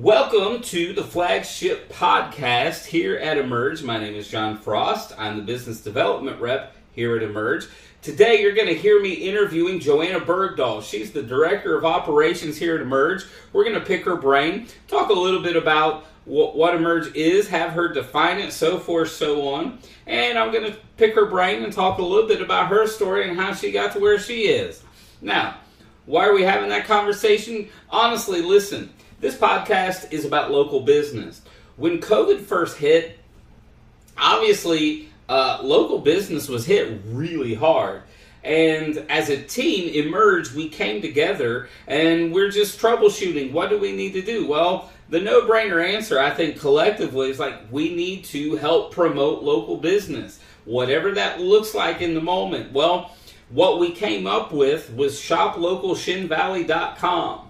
Welcome to the flagship podcast here at Immerge. My name is John Frost. I'm the business development rep here at Immerge. Today, you're going to hear me interviewing Joanna Bergdoll. She's the director of operations here at Immerge. We're going to pick her brain, talk a little bit about what, what Immerge is, have her define it, so forth, so on. And I'm going to pick her brain and talk a little bit about her story and how she got to where she is. Now, why are we having that conversation? Honestly, listen, this podcast is about local business. When COVID first hit, obviously, uh, local business was hit really hard. And as a team, emerged, we came together and we're just troubleshooting. What do we need to do? Well, the no brainer answer, I think, collectively is like we need to help promote local business, whatever that looks like in the moment. Well, what we came up with was shoplocalshenvalley.com.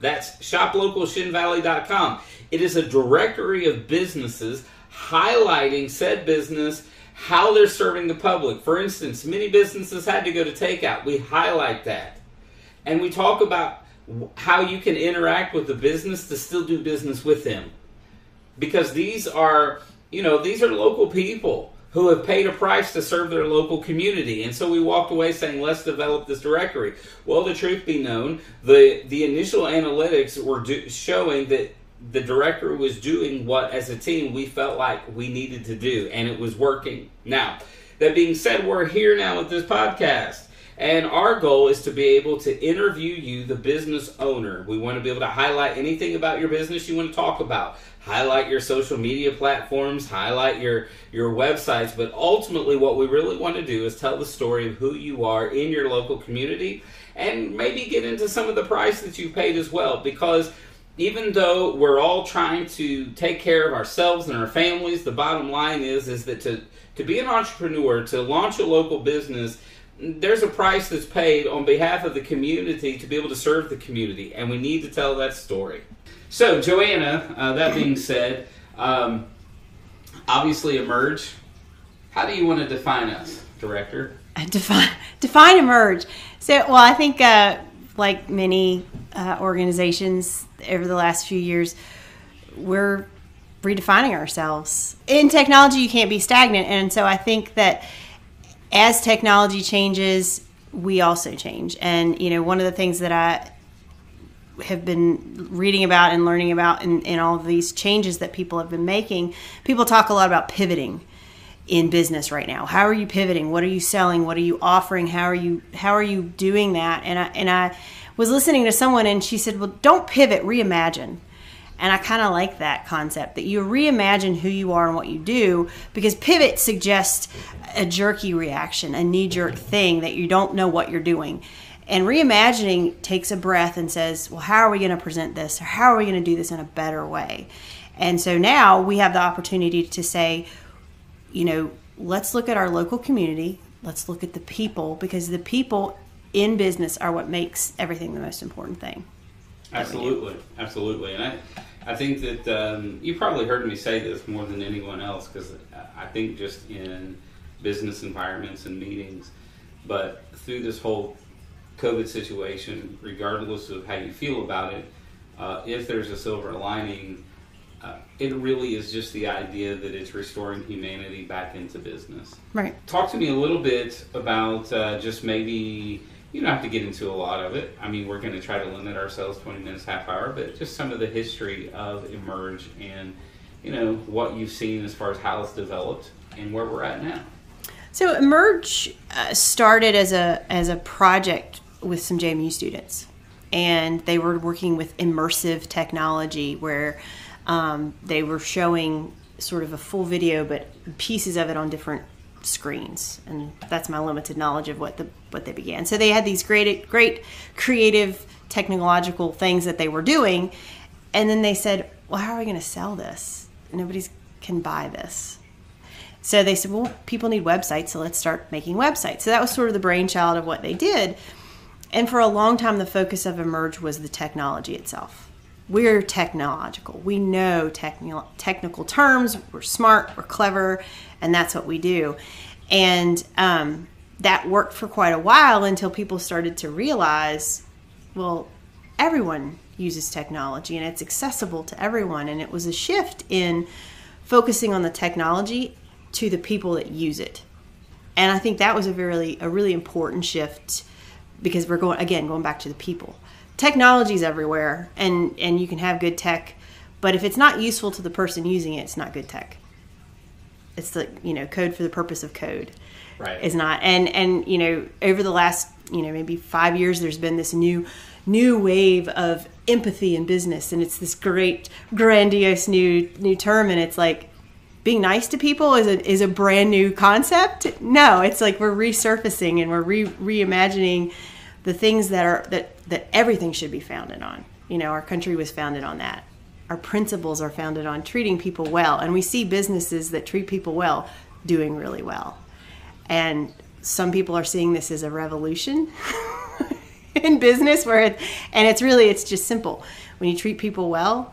That's shoplocalshenvalley.com. It is a directory of businesses highlighting said business, how they're serving the public. For instance, many businesses had to go to takeout. We highlight that. And we talk about how you can interact with the business to still do business with them. Because these are, you know, these are local people who have paid a price to serve their local community. And so we walked away saying, let's develop this directory. Well, the truth be known, the, the initial analytics were do, showing that the directory was doing what, as a team, we felt like we needed to do, and it was working. Now, that being said, we're here now with this podcast. And our goal is to be able to interview you, the business owner. We want to be able to highlight anything about your business you want to talk about. Highlight your social media platforms, highlight your your websites, but ultimately what we really want to do is tell the story of who you are in your local community and maybe get into some of the price that you paid as well. Because even though we're all trying to take care of ourselves and our families, the bottom line is is that to to be an entrepreneur, to launch a local business, there's a price that's paid on behalf of the community to be able to serve the community, and we need to tell that story. So, Joanna, uh, that being said, um, obviously Immerge. How do you want to define us, director? Define define Immerge. So, well, I think uh, like many uh, organizations over the last few years, we're redefining ourselves. In technology, you can't be stagnant, and so I think that as technology changes, we also change. And you know, one of the things that I have been reading about and learning about in, in all of these changes that people have been making, people talk a lot about pivoting in business right now. How are you pivoting? What are you selling? What are you offering? How are you how are you doing that? And I and I was listening to someone and she said, "Well, don't pivot, reimagine." And I kind of like that concept that you reimagine who you are and what you do because pivot suggests a jerky reaction, a knee jerk thing that you don't know what you're doing. And reimagining takes a breath and says, well, how are we going to present this? How are we going to do this in a better way? And so now we have the opportunity to say, you know, let's look at our local community, let's look at the people, because the people in business are what makes everything the most important thing. Absolutely, absolutely. And I, I think that um, you probably heard me say this more than anyone else because I think just in business environments and meetings, but through this whole COVID situation, regardless of how you feel about it, uh, if there's a silver lining, uh, it really is just the idea that it's restoring humanity back into business. Right. Talk to me a little bit about uh, just maybe, you don't have to get into a lot of it. I mean, we're going to try to limit ourselves 20 minutes, half hour, but just some of the history of Immerge and, you know, what you've seen as far as how it's developed and where we're at now. So Immerge uh, started as a as a project with some JMU students, and they were working with immersive technology where um, they were showing sort of a full video, but pieces of it on different screens, and that's my limited knowledge of what the what they began. So they had these great great creative technological things that they were doing, and then they said, "Well, how are we going to sell this? Nobody's can buy this." So they said, "Well, people need websites, so let's start making websites." So that was sort of the brainchild of what they did. And for a long time, the focus of Immerge was the technology itself. We're technological. We know techni- technical terms. We're smart. We're clever, and that's what we do. And um, that worked for quite a while until people started to realize, well, everyone uses technology and it's accessible to everyone. And it was a shift in focusing on the technology to the people that use it. And I think that was a really a really important shift because we're going again going back to the people. Technology is everywhere and and you can have good tech, but if it's not useful to the person using it, it's not good tech. It's the, you know, code for the purpose of code. Right. Is not. And and you know, over the last, you know, maybe 5 years there's been this new new wave of empathy in business and it's this great grandiose new new term and it's like being nice to people is a is a brand new concept. No, it's like we're resurfacing and we're re, reimagining the things that are that that everything should be founded on. You know, our country was founded on that. Our principles are founded on treating people well, and we see businesses that treat people well doing really well. And some people are seeing this as a revolution in business where it, and it's really it's just simple. When you treat people well,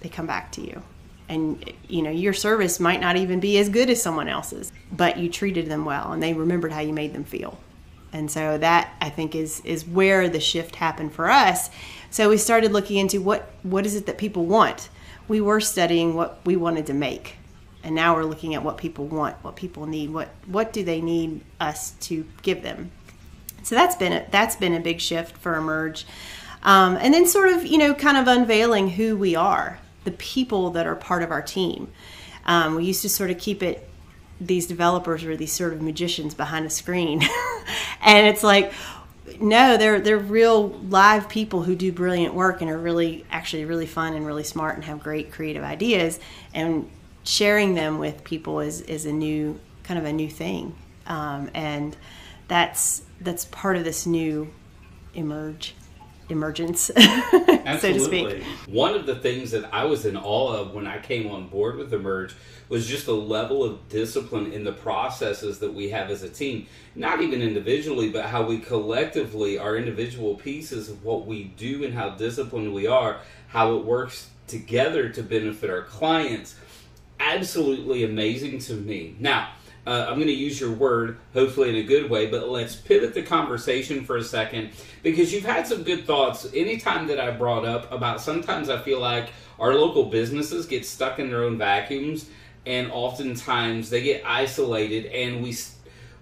they come back to you and you know your service might not even be as good as someone else's but you treated them well and they remembered how you made them feel and so that i think is is where the shift happened for us. So we started looking into what what is it that people want? We were studying what we wanted to make. And now we're looking at what people want what people need what what do they need us to give them. So that's been a, that's been a big shift for Immerge. Um, and then sort of you know kind of unveiling who we are the people that are part of our team. Um, we used to sort of keep it these developers were these sort of magicians behind a screen, and it's like no, they're they're real live people who do brilliant work and are really actually really fun and really smart and have great creative ideas. And sharing them with people is is a new kind of a new thing. Um, and that's that's part of this new Immerge emergence, so to speak. One of the things that I was in awe of when I came on board with Immerge was just the level of discipline in the processes that we have as a team. Not even individually, but how we collectively, our individual pieces of what we do and how disciplined we are, how it works together to benefit our clients. Absolutely amazing to me. Now, uh, I'm going to use your word, hopefully in a good way, but let's pivot the conversation for a second because you've had some good thoughts. Anytime that I brought up about sometimes I feel like our local businesses get stuck in their own vacuums and oftentimes they get isolated and we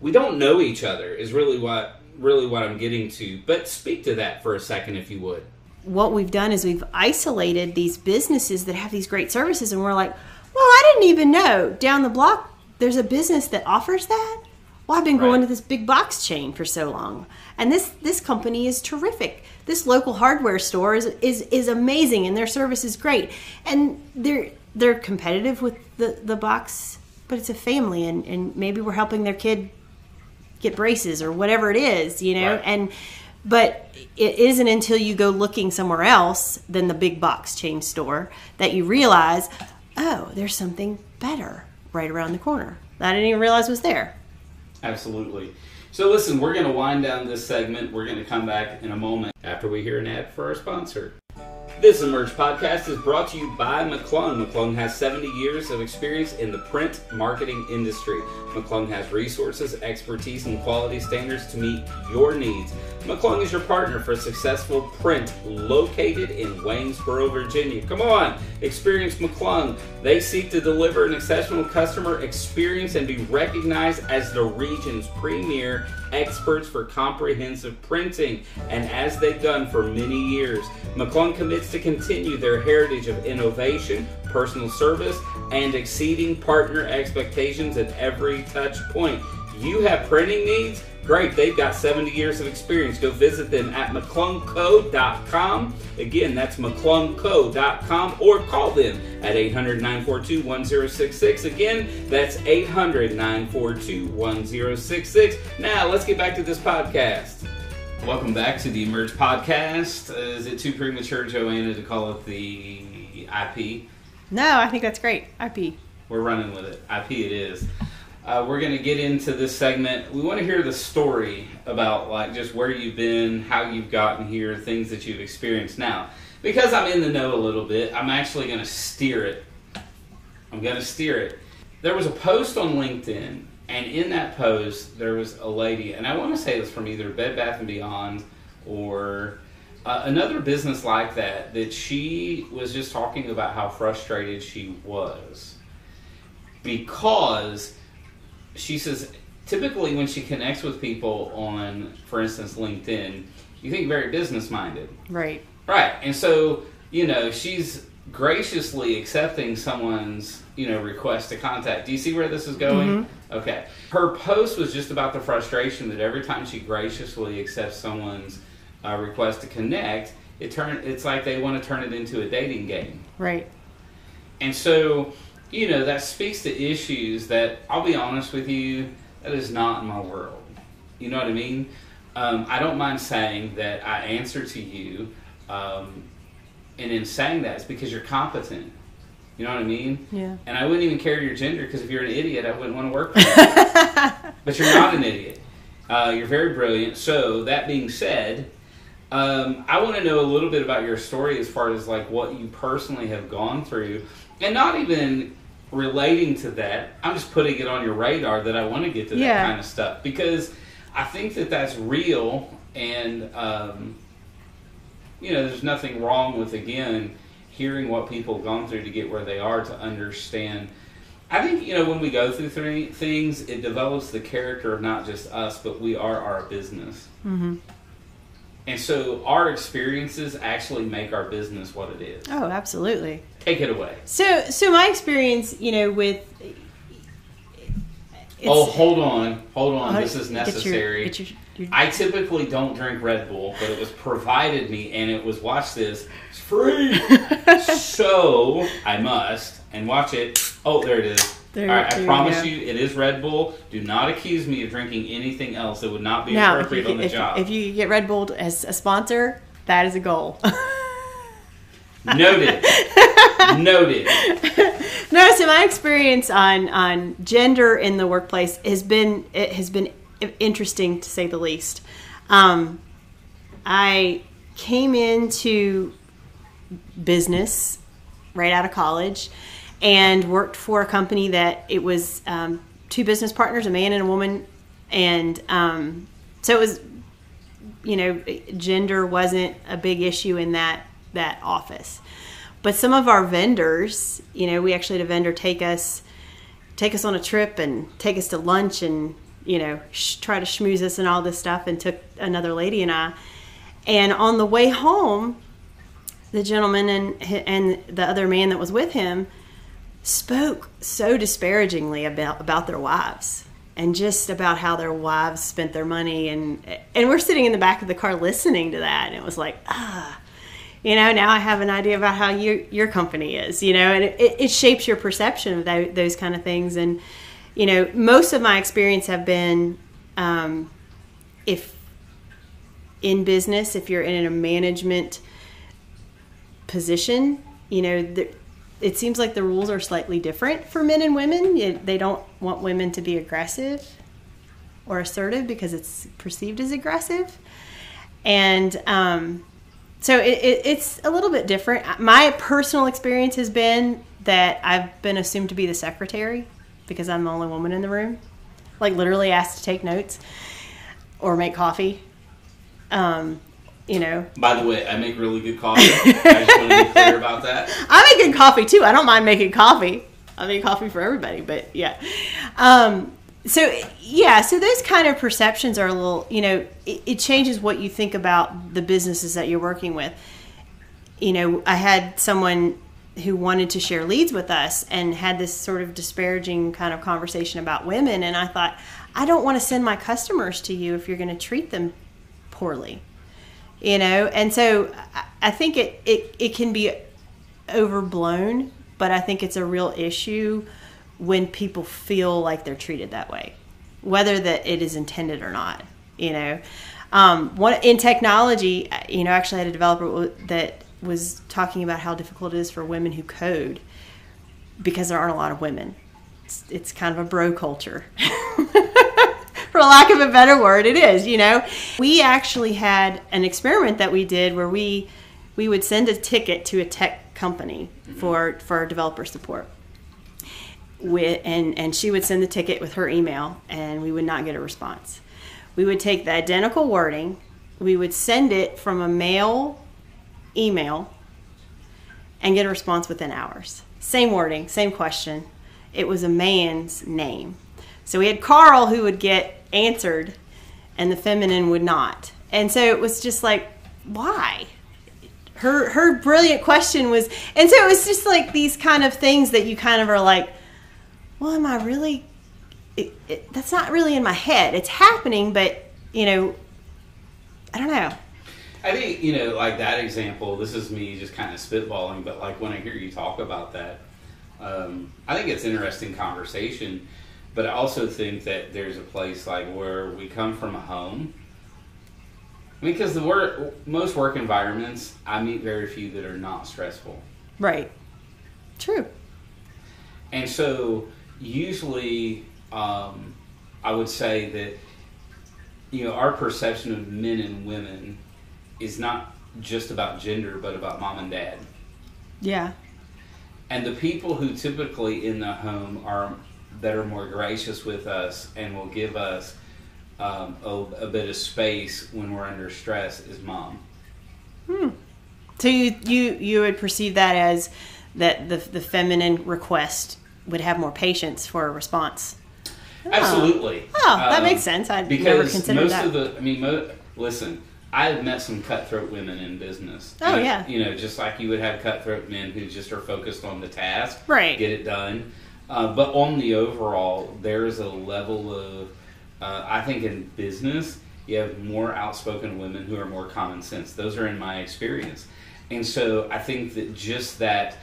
we don't know each other is really what really what I'm getting to. But speak to that for a second if you would. What we've done is we've isolated these businesses that have these great services and we're like, "Well, I didn't even know down the block there's a business that offers that? Well i've been going to this big box chain for so long and this this company is terrific. This local hardware store is is, is amazing and their service is great. And they're they're competitive with the the box but it's a family and and maybe we're helping their kid get braces or whatever it is you know? Right. and but it isn't until you go looking somewhere else than the big box chain store that you realize oh there's something better right around the corner. I didn't even realize was there. Absolutely. So listen, we're going to wind down this segment. We're going to come back in a moment after we hear an ad for our sponsor. This Immerge podcast is brought to you by McClung. McClung has 70 years of experience in the print marketing industry. McClung has resources, expertise, and quality standards to meet your needs. McClung is your partner for successful print located in Waynesboro, Virginia. Come on, experience McClung. They seek to deliver an exceptional customer experience and be recognized as the region's premier experts for comprehensive printing. And as they've done for many years, McClung commits to continue their heritage of innovation, personal service, and exceeding partner expectations at every touch point. You have printing needs? Great, they've got 70 years of experience. Go visit them at McClungCo.com. Again, that's McClungCo.com or call them at 800 942 1066. Again, that's 800 942 1066. Now, let's get back to this podcast. Welcome back to the Immerge podcast. Uh, is it too premature, Joanna, to call it the IP? No, I think that's great. IP. We're running with it. IP it is. Uh, we're going to get into this segment. We want to hear the story about like just where you've been, how you've gotten here, things that you've experienced. Now, because I'm in the know a little bit, I'm actually going to steer it. I'm going to steer it. There was a post on LinkedIn, and in that post there was a lady, and I want to say this from either Bed Bath and Beyond or uh, another business like that that she was just talking about how frustrated she was because she says typically when she connects with people on, for instance, LinkedIn, you think very business minded. Right. Right. And so, you know, she's graciously accepting someone's, you know, request to contact. Do you see where this is going? Okay. Her post was just about the frustration that every time she graciously accepts someone's uh, request to connect, it turn it's like they want to turn it into a dating game. Right. And so, you know, that speaks to issues that I'll be honest with you, that is not in my world. You know what I mean? Um, I don't mind saying that I answer to you, um, and in saying that, it's because you're competent. You know what I mean? Yeah. And I wouldn't even care your gender because if you're an idiot, I wouldn't want to work with you. but you're not an idiot. Uh, you're very brilliant. So that being said, um, I want to know a little bit about your story as far as like what you personally have gone through, and not even relating to that. I'm just putting it on your radar that I want to get to that kind of stuff because I think that that's real, and um, you know, there's nothing wrong with again hearing what people have gone through to get where they are to understand. I think you know when we go through three things, it develops the character of not just us, but we are our business. Mm-hmm. And so our experiences actually make our business what it is. Oh, absolutely. Take it away. So, so my experience, you know, with it's, oh, hold on, hold on. This is get your- necessary. get your- your- I typically don't drink Red Bull, but it was provided me, and it was watch this. It's free, so I must and watch it. Oh, there it is. There- All right, I promise go. you, it is Red Bull. Do not accuse me of drinking anything else. It would not be now, appropriate you, on the if, job. if you get Red Bull as a sponsor, that is a goal. Noted. Noted. no, so my experience on on gender in the workplace has been it has been interesting to say the least. Um, I came into business right out of college and worked for a company that it was um, two business partners, a man and a woman, and um, so it was you know gender wasn't a big issue in that that office. But some of our vendors you know we actually had a vendor take us take us on a trip and take us to lunch and you know sh- try to schmooze us and all this stuff and took another lady and i. And on the way home the gentleman and and the other man that was with him spoke so disparagingly about about their wives and just about how their wives spent their money and and we're sitting in the back of the car listening to that and it was like ah you know now i have an idea about how your your company is you know and it, it shapes your perception of tho- those kind of things. And you know most of my experience have been um, if in business if you're in a management position you know the, it seems like the rules are slightly different for men and women. They don't want women to be aggressive or assertive because it's perceived as aggressive. And um, so it, it, it's a little bit different my personal experience has been that i've been assumed to be the secretary because i'm the only woman in the room like literally asked to take notes or make coffee um, you know By the way, I make really good coffee. I just want to be clear about that. I make good coffee too. I don't mind making coffee. I make coffee for everybody, but yeah. Um, so yeah, so those kind of perceptions are a little, you know, it, it changes what you think about the businesses that you're working with. You know, I had someone who wanted to share leads with us and had this sort of disparaging kind of conversation about women, and I thought, I don't want to send my customers to you if you're going to treat them poorly you know and so I- i think it, it it can be overblown but i think it's a real issue when people feel like they're treated that way whether that it is intended or not you know? Um, one in technology you know actually I had a developer that was talking about how difficult it is for women who code because there aren't a lot of women. It's, it's kind of a bro culture. For lack of a better word it is you know? We actually had an experiment that we did where we we would send a ticket to a tech company for for developer support with and and she would send the ticket with her email and we would not get a response we would take the identical wording we would send it from a mail email and get a response within hours. Same wording, same question. It was a man's name. So we had Carl who would get answered and the feminine would not. And so it was just like, why? Her her brilliant question was and so it was just like these kind of things that you kind of are like, well, am I really it, it, that's not really in my head. It's happening, but you know, I don't know. I think you know, like that example. This is me just kind of spitballing, but like when I hear you talk about that, um, I think it's interesting conversation. But I also think that there's a place like where we come from a home. I mean, because the work, most work environments, I meet very few that are not stressful. Right. True. And so, usually, um, I would say that you know our perception of men and women is not just about gender, but about mom and dad. Yeah. And the people who typically in the home are that are more gracious with us and will give us um, a, a, bit of space when we're under stress is mom. Hmm. So you you you would perceive that as that the the feminine request would have more patience for a response. Oh. Absolutely. Oh, that um, makes sense. I'd never considered most that. of the, I mean, mo- listen, I've met some cutthroat women in business. Oh yeah. You know, just like you would have cutthroat men who just are focused on the task, right? Get it done. Uh, but on the overall, there is a level of, uh, I think, in business, you have more outspoken women who are more common sense. Those are in my experience, and so I think that just that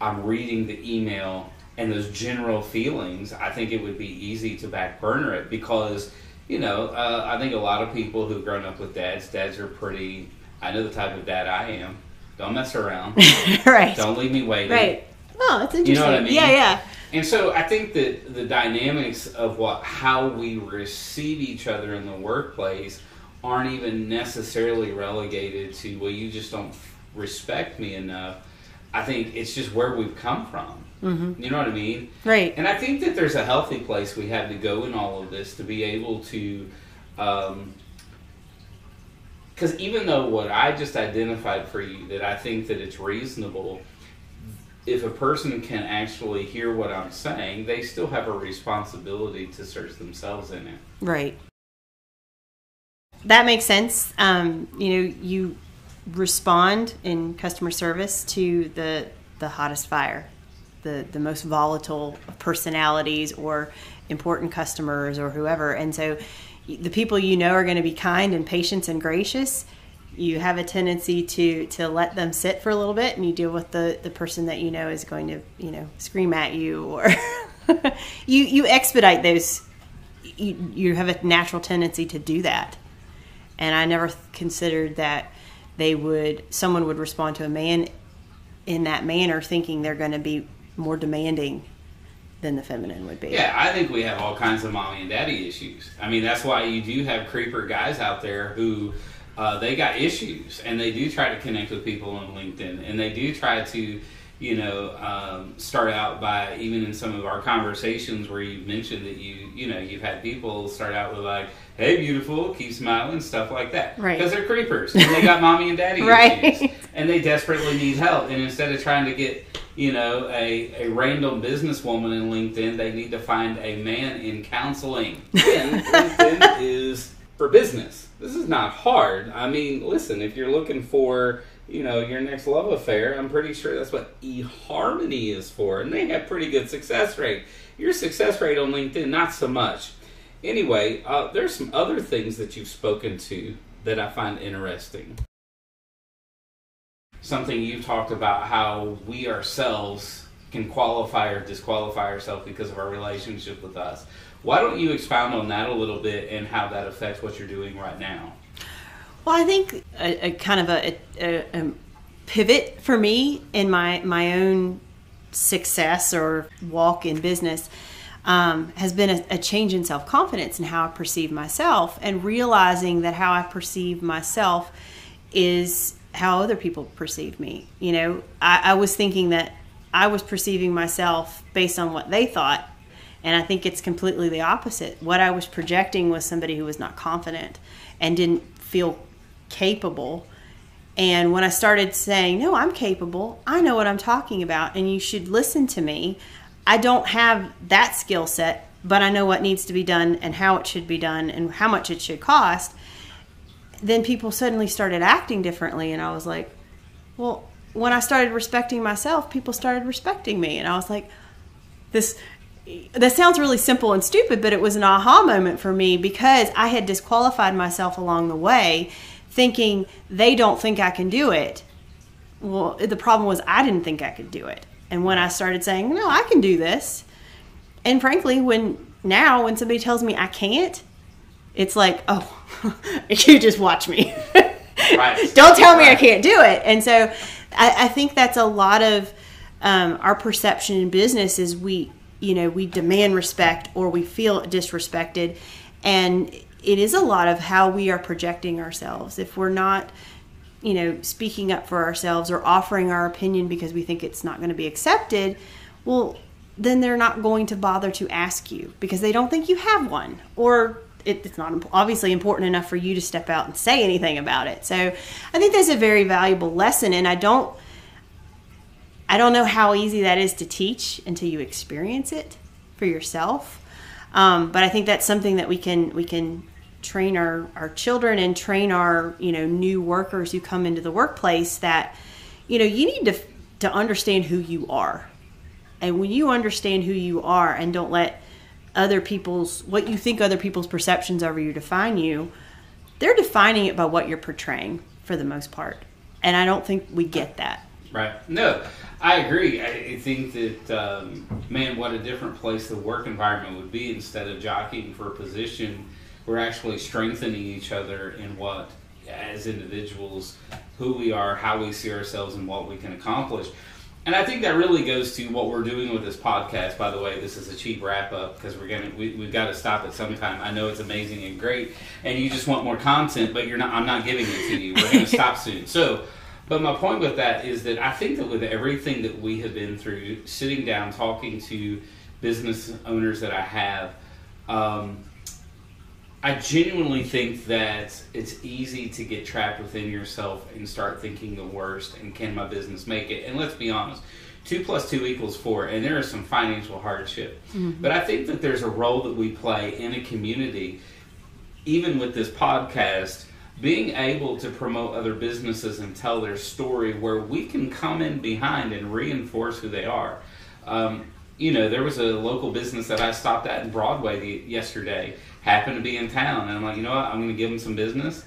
I'm reading the email and those general feelings, I think it would be easy to back burner it because you know, uh, I think a lot of people who've grown up with dads, dads are pretty. I know the type of dad I am. Don't mess around. right. Don't leave me waiting. Right. Oh, that's interesting. You know what I mean? Yeah, yeah. And so I think that the dynamics of what how we receive each other in the workplace aren't even necessarily relegated to well, you just don't respect me enough. I think it's just where we've come from. Mm-hmm. You know what I mean? Right. And I think that there's a healthy place we have to go in all of this to be able to. Because um, even though what I just identified for you, that I think that it's reasonable, if a person can actually hear what I'm saying, they still have a responsibility to search themselves in it. Right. That makes sense. Um, you know, you respond in customer service to the the hottest fire the, the most volatile personalities or important customers or whoever. And so the people you know are going to be kind and patient and gracious. You have a tendency to, to let them sit for a little bit and you deal with the, the person that you know is going to, you know, scream at you or you, you expedite those. You, you have a natural tendency to do that. And I never considered that they would, someone would respond to a man in that manner thinking they're going to be more demanding than the feminine would be. Yeah, I think we have all kinds of mommy and daddy issues. I mean, that's why you do have creeper guys out there who uh, they got issues and they do try to connect with people on LinkedIn and they do try to, you know, um, start out by even in some of our conversations where you mentioned that you, you know, you've had people start out with like, "Hey, beautiful, keep smiling," stuff like that, right? Because they're creepers and they got mommy and daddy right. issues and they desperately need help. And instead of trying to get you know, a, a random businesswoman in LinkedIn, they need to find a man in counseling. And LinkedIn is for business. This is not hard. I mean, listen, if you're looking for, you know, your next love affair, I'm pretty sure that's what eHarmony is for. And they have pretty good success rate. Your success rate on LinkedIn, not so much. Anyway, uh, there's some other things that you've spoken to that I find interesting something you talked about how we ourselves can qualify or disqualify ourselves because of our relationship with us. Why don't you expound on that a little bit and how that affects what you're doing right now? Well, I think a, a kind of a, a, a, pivot for me in my my own success or walk in business um, has been a, change in self confidence and how I perceive myself, and realizing that how I perceive myself is how other people perceive me. You know, I, I was thinking that I was perceiving myself based on what they thought. And I think it's completely the opposite. What I was projecting was somebody who was not confident and didn't feel capable. And when I started saying, no, I'm capable, I know what I'm talking about, and you should listen to me, I don't have that skill set, but I know what needs to be done and how it should be done and how much it should cost. Then people suddenly started acting differently, and I was like, well, when I started respecting myself, people started respecting me. And I was like, this that sounds really simple and stupid, but it was an aha moment for me because I had disqualified myself along the way, thinking they don't think I can do it. Well, the problem was I didn't think I could do it. And when I started saying, no, I can do this, and frankly, when now when somebody tells me I can't, it's like, oh, you just watch me. Right. don't tell me right. I can't do it. And so I, I think that's a lot of um, our perception in business is we you know we demand respect or we feel disrespected and it is a lot of how we are projecting ourselves if we're not you know speaking up for ourselves or offering our opinion because we think it's not going to be accepted well then they're not going to bother to ask you because they don't think you have one or it, it's not obviously important enough for you to step out and say anything about it so i think that's a very valuable lesson and i don't I don't know how easy that is to teach until you experience it for yourself. Um, but I think that's something that we can we can train our, our children and train our you know new workers who come into the workplace that you know you need to to understand who you are and when you understand who you are and don't let other people's what you think other people's perceptions over you define you they're defining it by what you're portraying for the most part and i don't think we get that right no I agree. I think that um, man, what a different place the work environment would be instead of jockeying for a position. We're actually strengthening each other in what, as individuals, who we are, how we see ourselves, and what we can accomplish. And I think that really goes to what we're doing with this podcast. By the way, this is a cheap wrap up because we're gonna we, we've got to stop at some time. I know it's amazing and great, and you just want more content, but you're not. I'm not giving it to you. We're gonna stop soon. So but my point with that is that I think that with everything that we have been through, sitting down, talking to business owners that I have, um, I genuinely think that it's easy to get trapped within yourself and start thinking the worst and can my business make it? And let's be honest, two plus two equals four, and there is some financial hardship. Mm-hmm. But I think that there's a role that we play in a community, even with this podcast being able to promote other businesses and tell their story where we can come in behind and reinforce who they are. Um, you know, there was a local business that I stopped at in Broadway the, yesterday, happened to be in town, and I'm like, you know what, I'm going to give them some business.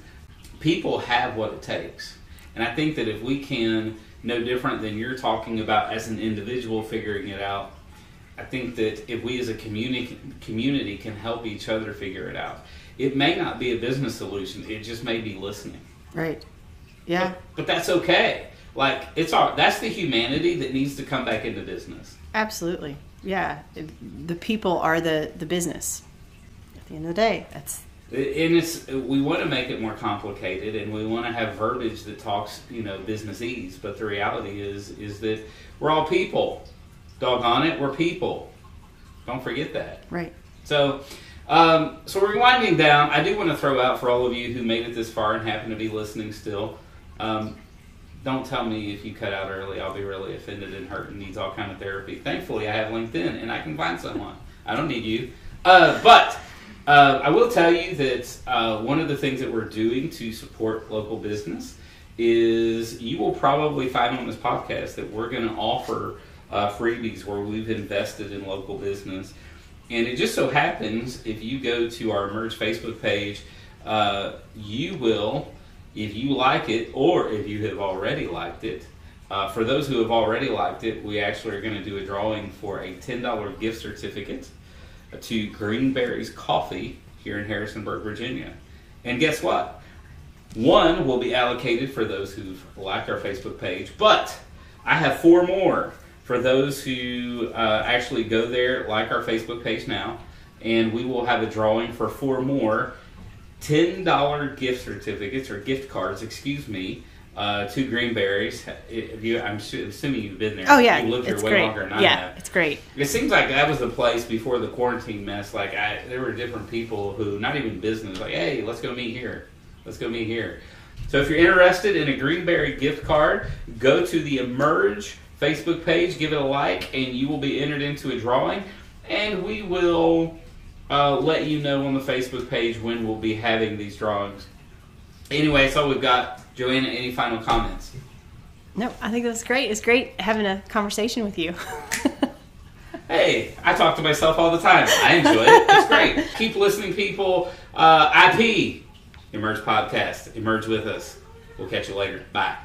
People have what it takes. And I think that if we can, no different than you're talking about as an individual figuring it out, I think that if we as a community community can help each other figure it out, it may not be a business solution. It just may be listening. Right. Yeah. But, but that's okay. Like it's all that's the humanity that needs to come back into business. Absolutely. Yeah. The people are the the business. At the end of the day, that's and it's we want to make it more complicated and we want to have verbiage that talks you know businessese but the reality is is that we're all people doggone it we're people don't forget that right so um, so we're winding down. I do want to throw out for all of you who made it this far and happen to be listening still. Um, don't tell me if you cut out early. I'll be really offended and hurt and needs all kind of therapy. Thankfully, I have LinkedIn and I can find someone. I don't need you. Uh, but uh, I will tell you that uh, one of the things that we're doing to support local business is you will probably find on this podcast that we're going to offer uh, freebies where we've invested in local business. And it just so happens, if you go to our Immerge Facebook page, uh, you will, if you like it, or if you have already liked it, uh, for those who have already liked it, we actually are going to do a drawing for a $10 gift certificate to Greenberry's Coffee here in Harrisonburg, Virginia. And guess what? One will be allocated for those who've liked our Facebook page, but I have four more for those who uh, actually go there, like our Facebook page now, and we will have a drawing for four more $10 gift certificates or gift cards, excuse me, uh, to Greenberry's. You, I'm assuming you've been there. Oh yeah, you lived it's way great. longer than I yeah, have. it's great. It seems like that was the place before the quarantine mess. Like I, there were different people who, not even business, like, hey, let's go meet here, let's go meet here. So if you're interested in a Greenberry gift card, go to the Immerge Facebook page, give it a like, and you will be entered into a drawing. And we will uh, let you know on the Facebook page when we'll be having these drawings. Anyway, so we've got Joanna. Any final comments? No, I think that's great. It's great having a conversation with you. Hey, I talk to myself all the time. I enjoy it. It's great. Keep listening, people. Uh, IP, Immerge Podcast. Emerge with us. We'll catch you later. Bye.